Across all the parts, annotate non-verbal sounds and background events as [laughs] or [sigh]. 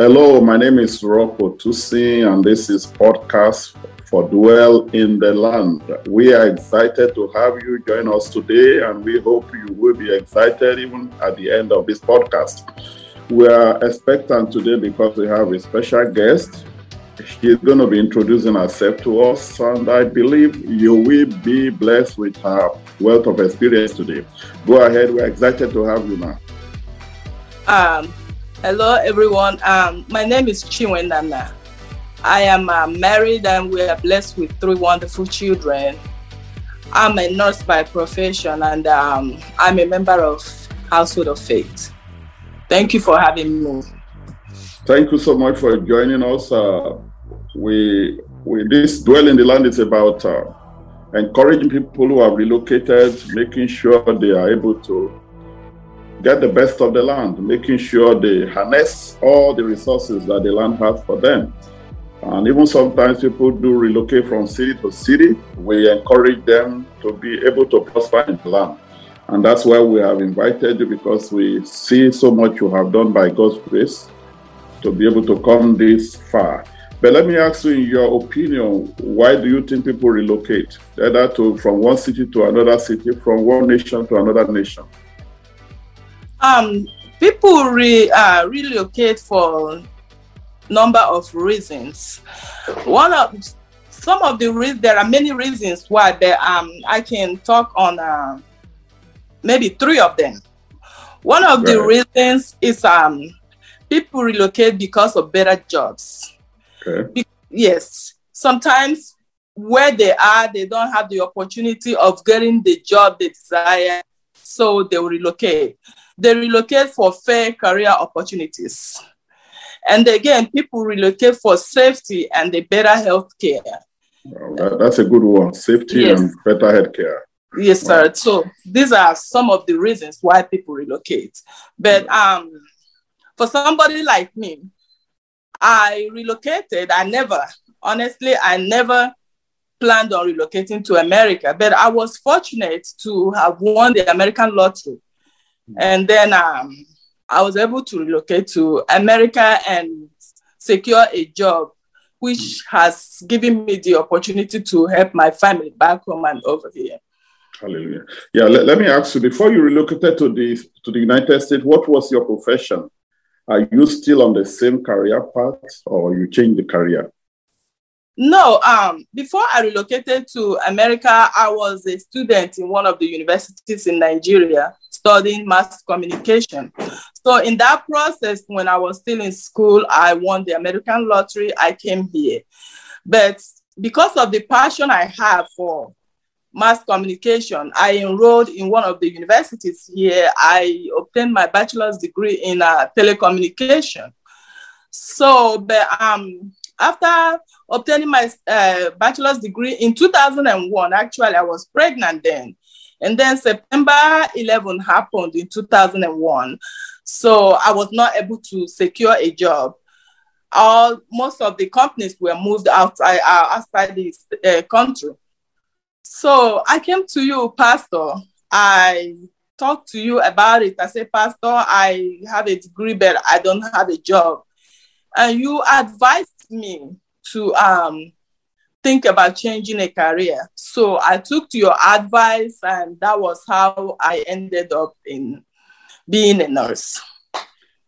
Hello, my name is Rocco Tusi, and this is podcast for Dwell in the Land. We are excited to have you join us today, and we hope you will be excited even at the end of this podcast. We are expectant today because we have a special guest. She's going to be introducing herself to us, and I believe you will be blessed with her wealth of experience today. Go ahead, we're excited to have you now. Um, Hello, everyone. Um, my name is Chinwe Nnanna. I am uh, married and we are blessed with three wonderful children. I'm a nurse by profession and um, I'm a member of Household of Faith. Thank you for having me. Thank you so much for joining us. Uh, we, we this dwell in the land is about uh, encouraging people who have relocated, making sure they are able to get the best of the land, making sure they harness all the resources that the land has for them. And even sometimes people do relocate from city to city. We encourage them to be able to prosper in the land. And that's why we have invited you because we see so much you have done by God's grace to be able to come this far. But let me ask you, in your opinion, why do you think people relocate, either to from one city to another city, from one nation to another nation? Um, people re, uh, relocate for number of reasons. One of some of the reasons there are many reasons why, but um, I can talk on uh, maybe three of them. One of right. the reasons is um, people relocate because of better jobs. Okay. Be- yes, sometimes where they are, they don't have the opportunity of getting the job they desire, so they will relocate they relocate for fair career opportunities. And again, people relocate for safety and the better health care. Well, that's a good one safety yes. and better health care. Yes, wow. sir. So these are some of the reasons why people relocate. But um, for somebody like me, I relocated. I never, honestly, I never planned on relocating to America, but I was fortunate to have won the American lottery and then um, I was able to relocate to America and secure a job, which has given me the opportunity to help my family back home and over here. Hallelujah. Yeah, let, let me ask you before you relocated to the to the United States, what was your profession? Are you still on the same career path or you changed the career? No, um, before I relocated to America, I was a student in one of the universities in Nigeria studying mass communication. So in that process, when I was still in school, I won the American lottery. I came here. But because of the passion I have for mass communication, I enrolled in one of the universities here. I obtained my bachelor's degree in uh, telecommunication. So, but um, after obtaining my uh, bachelor's degree in 2001, actually, I was pregnant then. And then September 11 happened in 2001. So I was not able to secure a job. All most of the companies were moved outside uh, outside the uh, country. So I came to you, Pastor. I talked to you about it. I said, Pastor, I have a degree, but I don't have a job. And you advised me to um, think about changing a career. So I took to your advice, and that was how I ended up in being a nurse.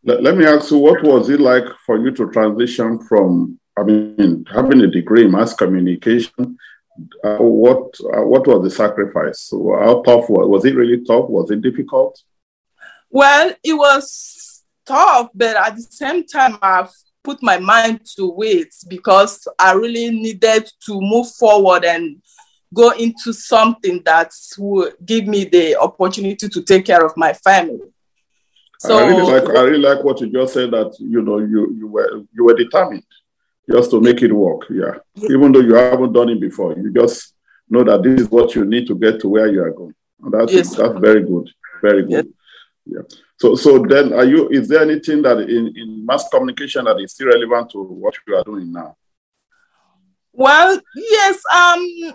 Let, let me ask you, what was it like for you to transition from, I mean, having a degree in mass communication? Uh, what uh, what was the sacrifice? How tough was, was it? Really tough? Was it difficult? Well, it was tough, but at the same time, I've put my mind to it because I really needed to move forward and go into something that would give me the opportunity to take care of my family. So I really like I really like what you just said that you know you you were you were determined just to make it work. Yeah. yeah. Even though you haven't done it before, you just know that this is what you need to get to where you are going. And that's yes. that's very good. Very good. Yes. Yeah. So, so then, are you? Is there anything that in, in mass communication that is still relevant to what you are doing now? Well, yes. Um,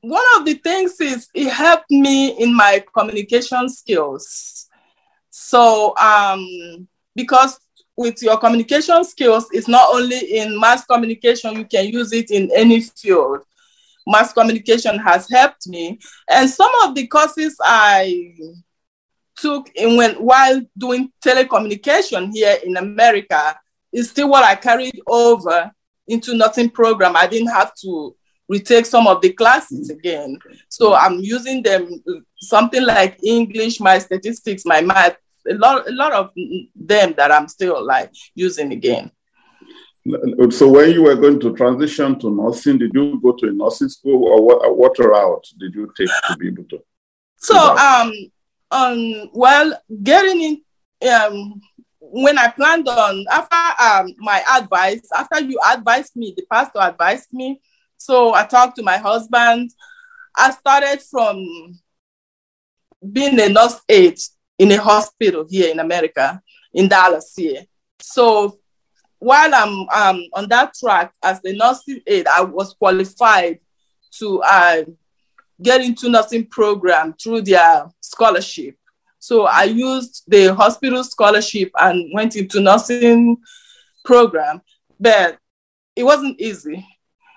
one of the things is it helped me in my communication skills. So, um, because with your communication skills, it's not only in mass communication, you can use it in any field. Mass communication has helped me. And some of the courses I took and when while doing telecommunication here in America is still what I carried over into nursing program. I didn't have to retake some of the classes again. So I'm using them something like English, my statistics, my math, a lot, a lot of them that I'm still like using again. So when you were going to transition to nursing, did you go to a nursing school or what, what route did you take to be able to? So um, um, well, getting in, um, when I planned on after um, my advice, after you advised me, the pastor advised me. So I talked to my husband. I started from being a nurse aide in a hospital here in America, in Dallas here. So while I'm um, on that track as a nursing aide, I was qualified to uh, get into nursing program through their scholarship. So I used the hospital scholarship and went into nursing program, but it wasn't easy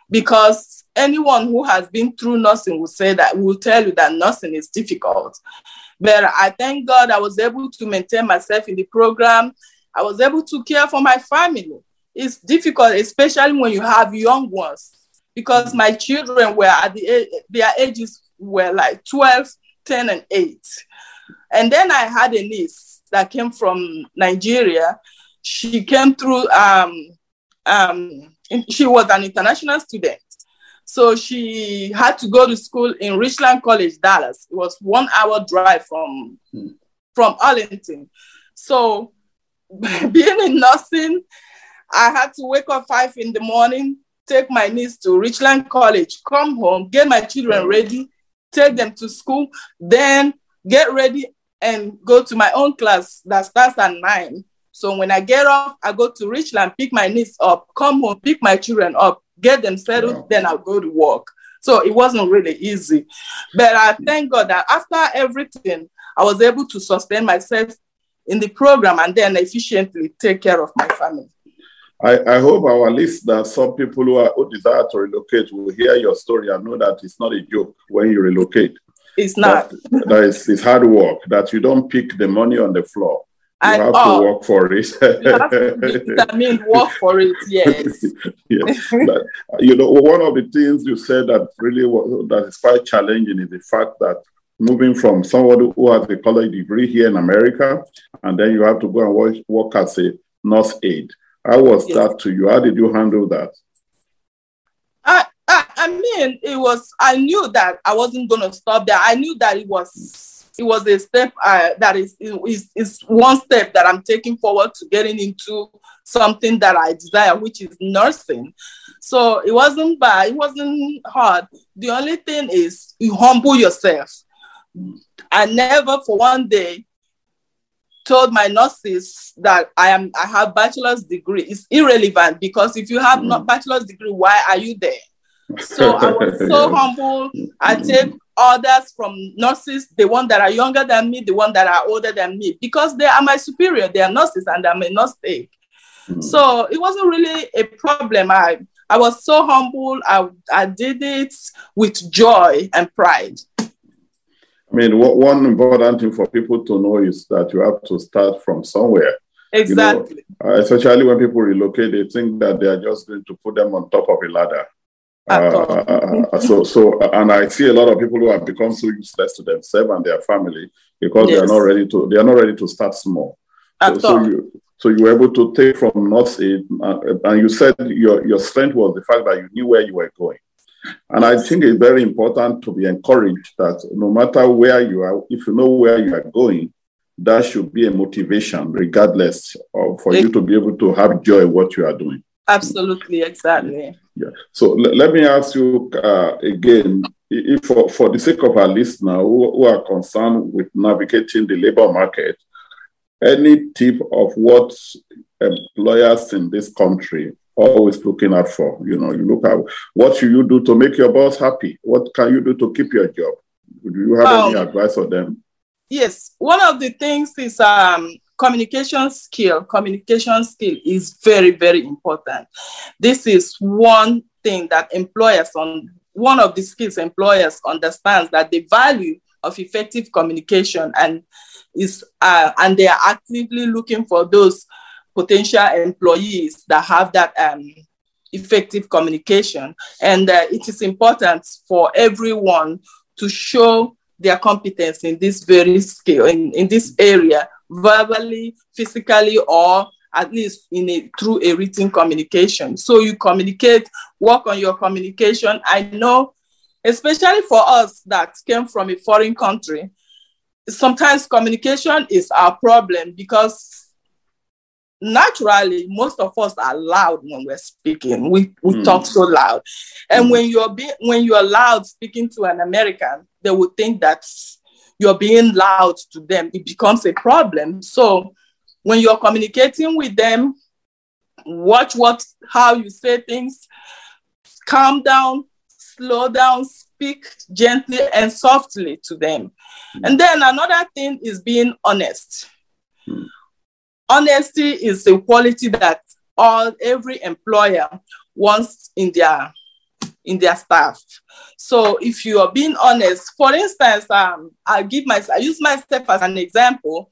because anyone who has been through nursing will say that will tell you that nursing is difficult. But I thank God I was able to maintain myself in the program. I was able to care for my family. It's difficult, especially when you have young ones, because my children were at the their ages were like 12, 10, and 8. And then I had a niece that came from Nigeria. She came through, um, um, she was an international student. So she had to go to school in Richland College, Dallas. It was one hour drive from, from Arlington. So [laughs] being in nursing, I had to wake up five in the morning, take my niece to Richland College, come home, get my children mm. ready, take them to school, then get ready and go to my own class that starts at nine. So when I get off, I go to Richland, pick my niece up, come home, pick my children up, get them settled, wow. then I'll go to work. So it wasn't really easy. But I mm. thank God that after everything, I was able to sustain myself in the program and then efficiently take care of my family. I, I hope our listeners, some people who, are, who desire to relocate, will hear your story and know that it's not a joke when you relocate. It's not. That, [laughs] that is, it's hard work, that you don't pick the money on the floor. You At have all. to oh. work for it. you have to I mean, work for it, yes. [laughs] yes. But, you know, one of the things you said that really that is quite challenging is the fact that moving from somebody who has a college degree here in America, and then you have to go and work, work as a nurse aide. How was yes. that to you? How did you handle that? I, I, I mean, it was. I knew that I wasn't going to stop there. I knew that it was. It was a step uh, that is, is is one step that I'm taking forward to getting into something that I desire, which is nursing. So it wasn't bad. It wasn't hard. The only thing is you humble yourself. I never for one day told my nurses that I am I have bachelor's degree. It's irrelevant because if you have mm. not bachelor's degree, why are you there? So I was [laughs] so humble. I take orders from nurses, the one that are younger than me, the one that are older than me, because they are my superior. They are nurses and I'm a nurse aide. Mm. So it wasn't really a problem. I I was so humble. I, I did it with joy and pride. I mean, one important thing for people to know is that you have to start from somewhere. Exactly. You know, uh, especially when people relocate, they think that they are just going to put them on top of a ladder. Uh, uh, uh, so, so, and I see a lot of people who have become so useless to themselves and their family because yes. they are not ready to. They are not ready to start small. So, so, you, so you were able to take from nurse aide, uh, and you said your your strength was the fact that you knew where you were going. And I think it's very important to be encouraged that no matter where you are, if you know where you are going, that should be a motivation, regardless of for you to be able to have joy in what you are doing. Absolutely, exactly. Yeah. So l- let me ask you uh, again, if for, for the sake of our listener who, who are concerned with navigating the labor market, any tip of what employers in this country always looking out for. You know, you look at what should you do to make your boss happy? What can you do to keep your job? Do you have um, any advice for them? Yes, one of the things is um, communication skill, communication skill is very, very important. This is one thing that employers on one of the skills employers understands that the value of effective communication and is uh, and they are actively looking for those potential employees that have that um, effective communication. And uh, it is important for everyone to show their competence in this very skill in, in this area verbally physically or at least in a through a written communication. So you communicate work on your communication. I know especially for us that came from a foreign country sometimes communication is our problem because naturally most of us are loud when we're speaking. We, we mm. talk so loud. And mm. when you're being when you're loud speaking to an american they would think that you're being loud to them. It becomes a problem. So when you're communicating with them watch what how you say things. Calm down slow down speak gently and softly to them. Mm. and then another thing is being honest. Mm honesty is a quality that all every employer wants in their in their staff. So if you are being honest, for instance, um, I'll give my I use myself as an example.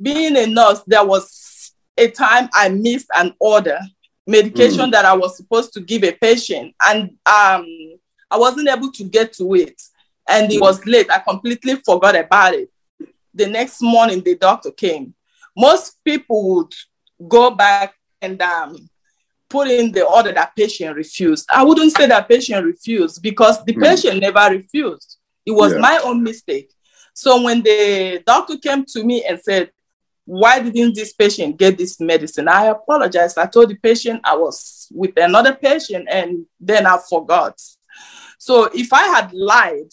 Being a nurse, there was a time I missed an order medication mm. that I was supposed to give a patient, and um, I wasn't able to get to it, and it mm. was late. I completely forgot about it. The next morning, the doctor came most people would go back and um, put in the order that patient refused. I wouldn't say that patient refused because the mm. patient never refused. It was yeah. my own mistake. So when the doctor came to me and said, why didn't this patient get this medicine? I apologized. I told the patient I was with another patient and then I forgot. So if I had lied,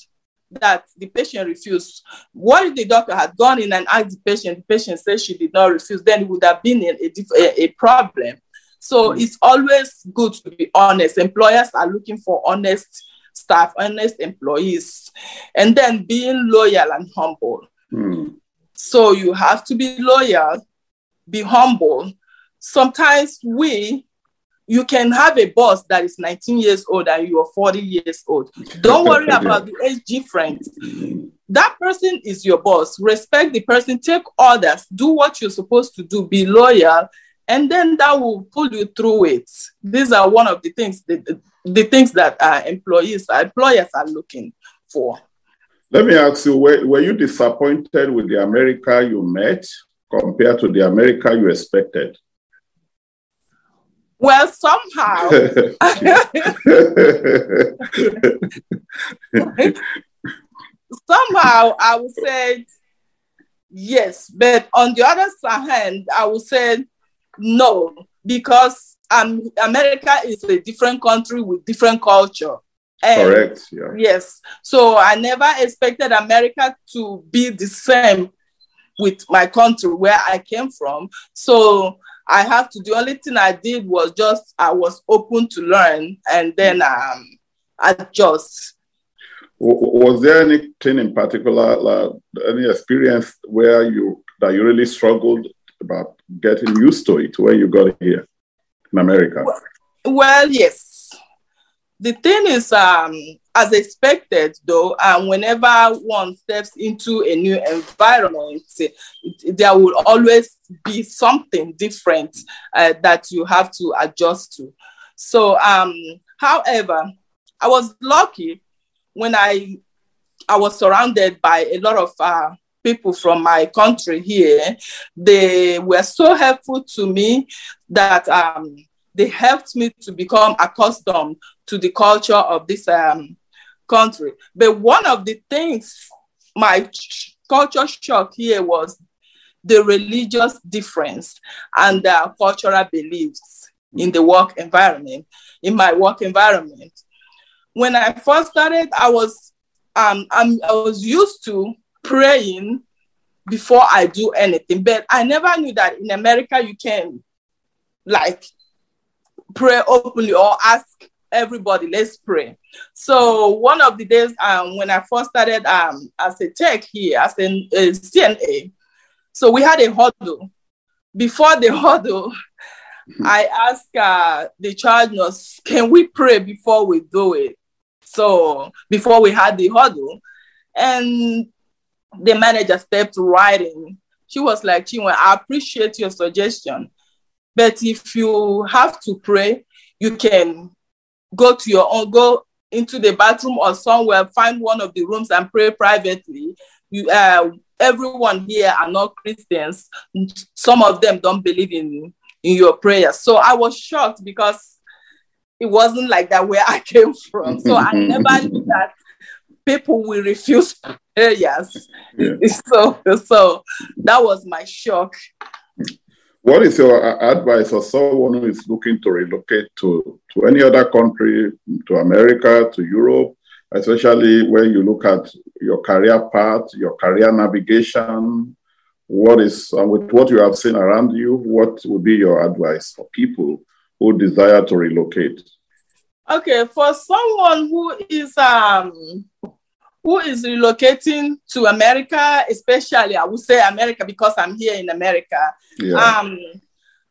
that the patient refused. What if the doctor had gone in and asked the patient, the patient said she did not refuse, then it would have been a, a, a problem. So mm. it's always good to be honest. Employers are looking for honest staff, honest employees, and then being loyal and humble. Mm. So you have to be loyal, be humble. Sometimes we you can have a boss that is 19 years old and you are 40 years old. Don't worry [laughs] about the age difference. That person is your boss. Respect the person, take orders, do what you're supposed to do, be loyal, and then that will pull you through it. These are one of the things the, the things that uh, employees our employers are looking for. Let me ask you, were, were you disappointed with the America you met compared to the America you expected? Well, somehow. [laughs] somehow I would say yes, but on the other hand, I would say no, because um, America is a different country with different culture. And Correct. Yeah. Yes. So I never expected America to be the same with my country where I came from. So I have to, the only thing I did was just, I was open to learn and then um, adjust. Was there anything in particular, like any experience where you, that you really struggled about getting used to it when you got here in America? Well, well yes. The thing is, um, as expected, though, and whenever one steps into a new environment, there will always be something different uh, that you have to adjust to. So, um, however, I was lucky when I I was surrounded by a lot of uh, people from my country here. They were so helpful to me that um, they helped me to become accustomed to the culture of this um, country. But one of the things my culture shock here was the religious difference and the cultural beliefs in the work environment, in my work environment. When I first started, I was um, I'm, I was used to praying before I do anything, but I never knew that in America you can like pray openly or ask everybody, let's pray. So one of the days um, when I first started um, as a tech here, as a, CNA, So we had a huddle. Before the [laughs] huddle, I asked uh, the child nurse, can we pray before we do it? So before we had the huddle, and the manager stepped right in. She was like, Chinwe, I appreciate your suggestion. But if you have to pray, you can go to your own, go into the bathroom or somewhere, find one of the rooms and pray privately. You, uh, everyone here are not Christians. Some of them don't believe in, in your prayers. So I was shocked because it wasn't like that where [laughs] I came from. So I never knew that people will refuse [laughs] prayers. Yeah. [laughs] So, so that was my shock. What is your advice for someone who is looking to relocate to, to any other country, to America, to Europe, especially when you look at your career path, your career navigation? What is, uh, with what you have seen around you, what would be your advice for people who desire to relocate? Okay, for someone who is um who is relocating to America, especially I would say America because I'm here in America. Yeah. Um,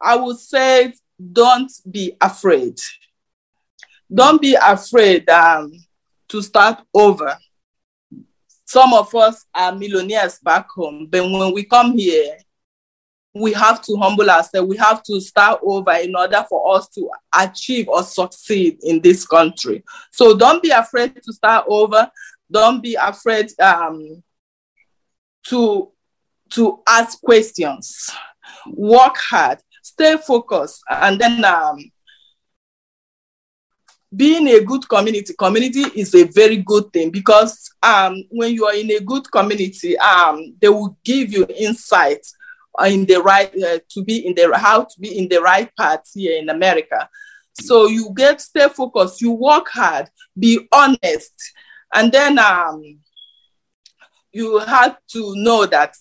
I would say don't be afraid. Don't be afraid um, to start over. Some of us are millionaires back home, but when we come here, we have to humble ourselves. We have to start over in order for us to achieve or succeed in this country. So don't be afraid to start over. Don't be afraid um, to, to ask questions. Work hard, stay focused, and then um, being a good community community is a very good thing because um, when you are in a good community um, they will give you insight in the right uh, to be in the how to be in the right path here in america. So you get stay focused. You work hard. Be honest and then um, you have to know that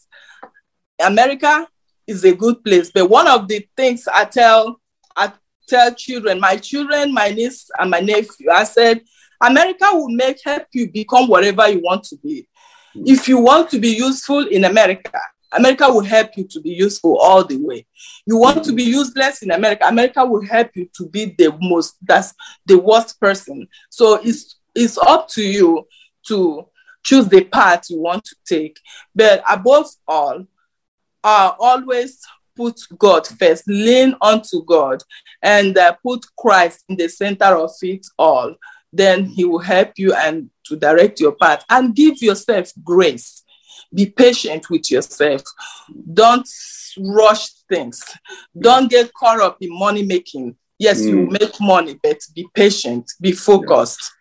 America is a good place. But one of the things I tell I tell children, my children, my niece, and my nephew, I said, America will make help you become whatever you want to be. If you want to be useful in America, America will help you to be useful all the way. You want to be useless in America, America will help you to be the most, that's the worst person. So it's it's up to you to choose the path you want to take. But above all, uh, always put God first, lean onto God, and uh, put Christ in the center of it all. Then He will help you and to direct your path and give yourself grace. Be patient with yourself. Don't rush things. Don't get caught up in money making. Yes, mm. you make money, but be patient, be focused.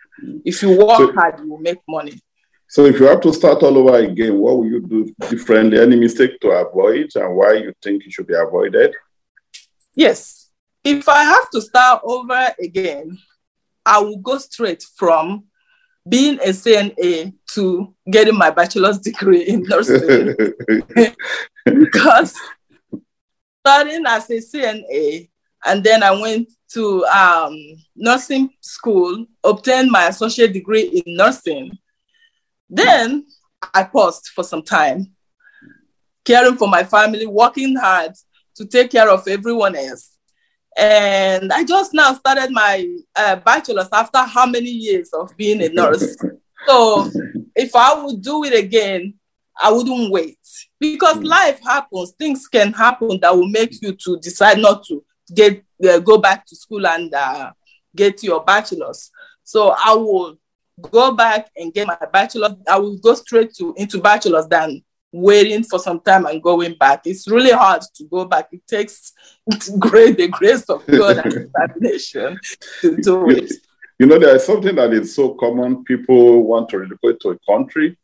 If you work so, hard, you will make money. So if you have to start all over again, what will you do differently? Any mistake to avoid and why you think it should be avoided? Yes. If I have to start over again, I will go straight from being a CNA to getting my bachelor's degree in nursing. [laughs] because starting as a CNA, and then I went to um, nursing school, obtained my associate degree in nursing. Then I paused for some time, caring for my family, working hard to take care of everyone else. And I just now started my uh, bachelor's after how many years of being a nurse. [laughs] so if I would do it again, I wouldn't wait because mm. life happens. Things can happen that will make you to decide not to get uh, go back to school and uh, get your bachelor's. So I will go back and get my bachelor's. I will go straight to into bachelor's than waiting for some time and going back. It's really hard to go back. It takes [laughs] great the grace of God and [laughs] determination to do it. You know, there is something that is so common. People want to relocate to a country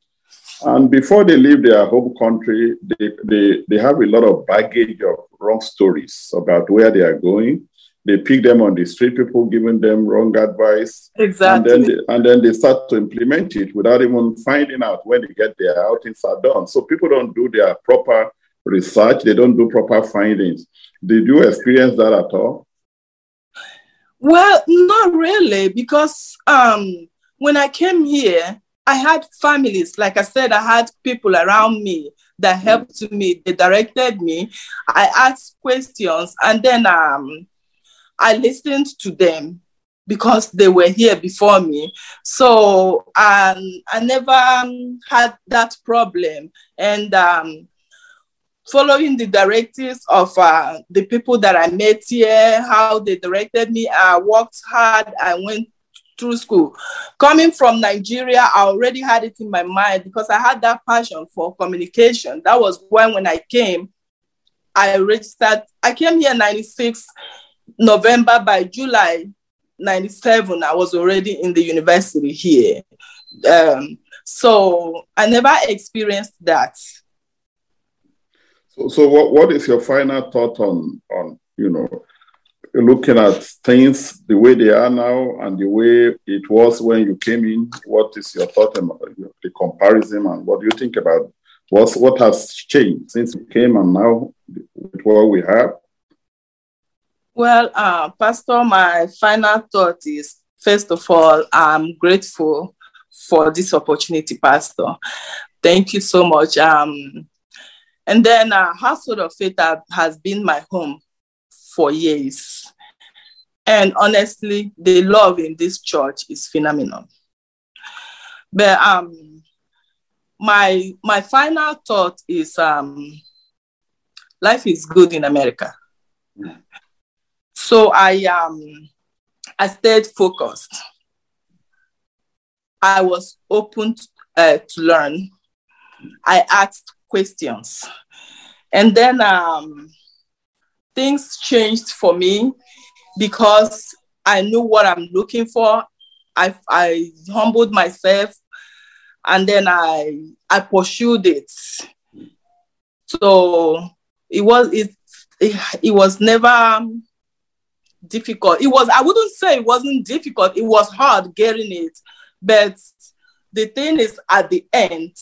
and before they leave their home country, they, they, they have a lot of baggage of wrong stories about where they are going. They pick them on the street, people giving them wrong advice. Exactly. And then, they, and then they start to implement it without even finding out when they get their outings are done. So people don't do their proper research, they don't do proper findings. Did you experience that at all? Well, not really, because um, when I came here, I had families, like I said, I had people around me that helped me. They directed me. I asked questions and then um, I listened to them because they were here before me. So um, I never um, had that problem. And um, following the directives of uh, the people that I met here, how they directed me, I worked hard. I went through school. Coming from Nigeria, I already had it in my mind because I had that passion for communication. That was when, when I came, I registered. I came here 96 November by July 97, I was already in the university here. Um, so I never experienced that. So, so what, what is your final thought on, on, you know, looking at things the way they are now and the way it was when you came in? What is your thought about the comparison and what do you think about what's, what has changed since you came and now with what we have? Well, uh, Pastor, my final thought is first of all, I'm grateful for this opportunity, Pastor. Thank you so much. Um, and then uh, Household of Faith has been my home for years. And honestly, the love in this church is phenomenal. But um, my my final thought is um, life is good in America. So I um I stayed focused. I was open to, uh, to learn. I asked questions, and then um, things changed for me because I knew what I'm looking for. I I humbled myself, and then I I pursued it. So it was it it, it was never difficult. It was, I wouldn't say it wasn't difficult, it was hard getting it. But the thing is, at the end,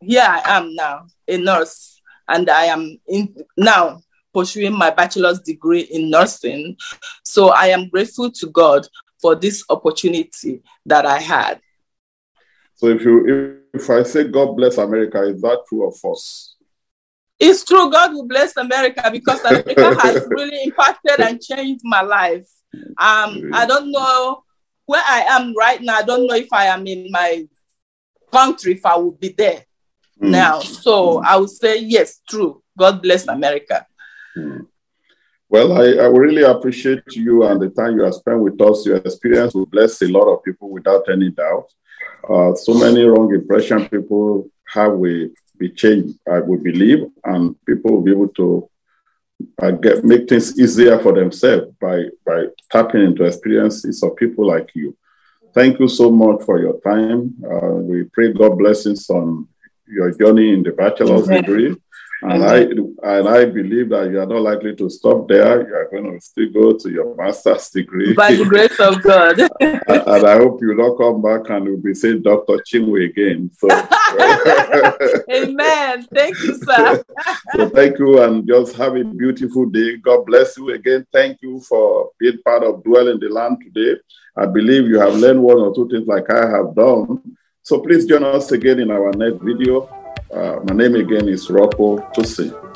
here I am now, a nurse, and I am in now pursuing my bachelor's degree in nursing. So I am grateful to God for this opportunity that I had. So if you if I say God bless America, is that true or false? It's true, God will bless America because America [laughs] has really impacted and changed my life. Um, I don't know where I am right now. I don't know if I am in my country, if I will be there mm. now. So I would say, yes, true. God bless America. Mm. Well, I, I really appreciate you and the time you have spent with us. Your experience will bless a lot of people without any doubt. Uh, so many wrong impression people have with be changed, I would believe, and people will be able to uh, get make things easier for themselves by by tapping into experiences of people like you. Thank you so much for your time. Uh, we pray God blessings on your journey in the bachelor's degree. And I and I believe that you are not likely to stop there. You are going to still go to your master's degree. By the grace of God. [laughs] and I hope you will not come back and you'll be saying Dr. Chinwe again. So [laughs] Amen. Thank you, sir. [laughs] so thank you and just have a beautiful day. God bless you again. Thank you for being part of Dwell in the Land today. I believe you have learned one or two things like I have done. So please join us again in our next video. Uh, my name again is Rocco Tosin.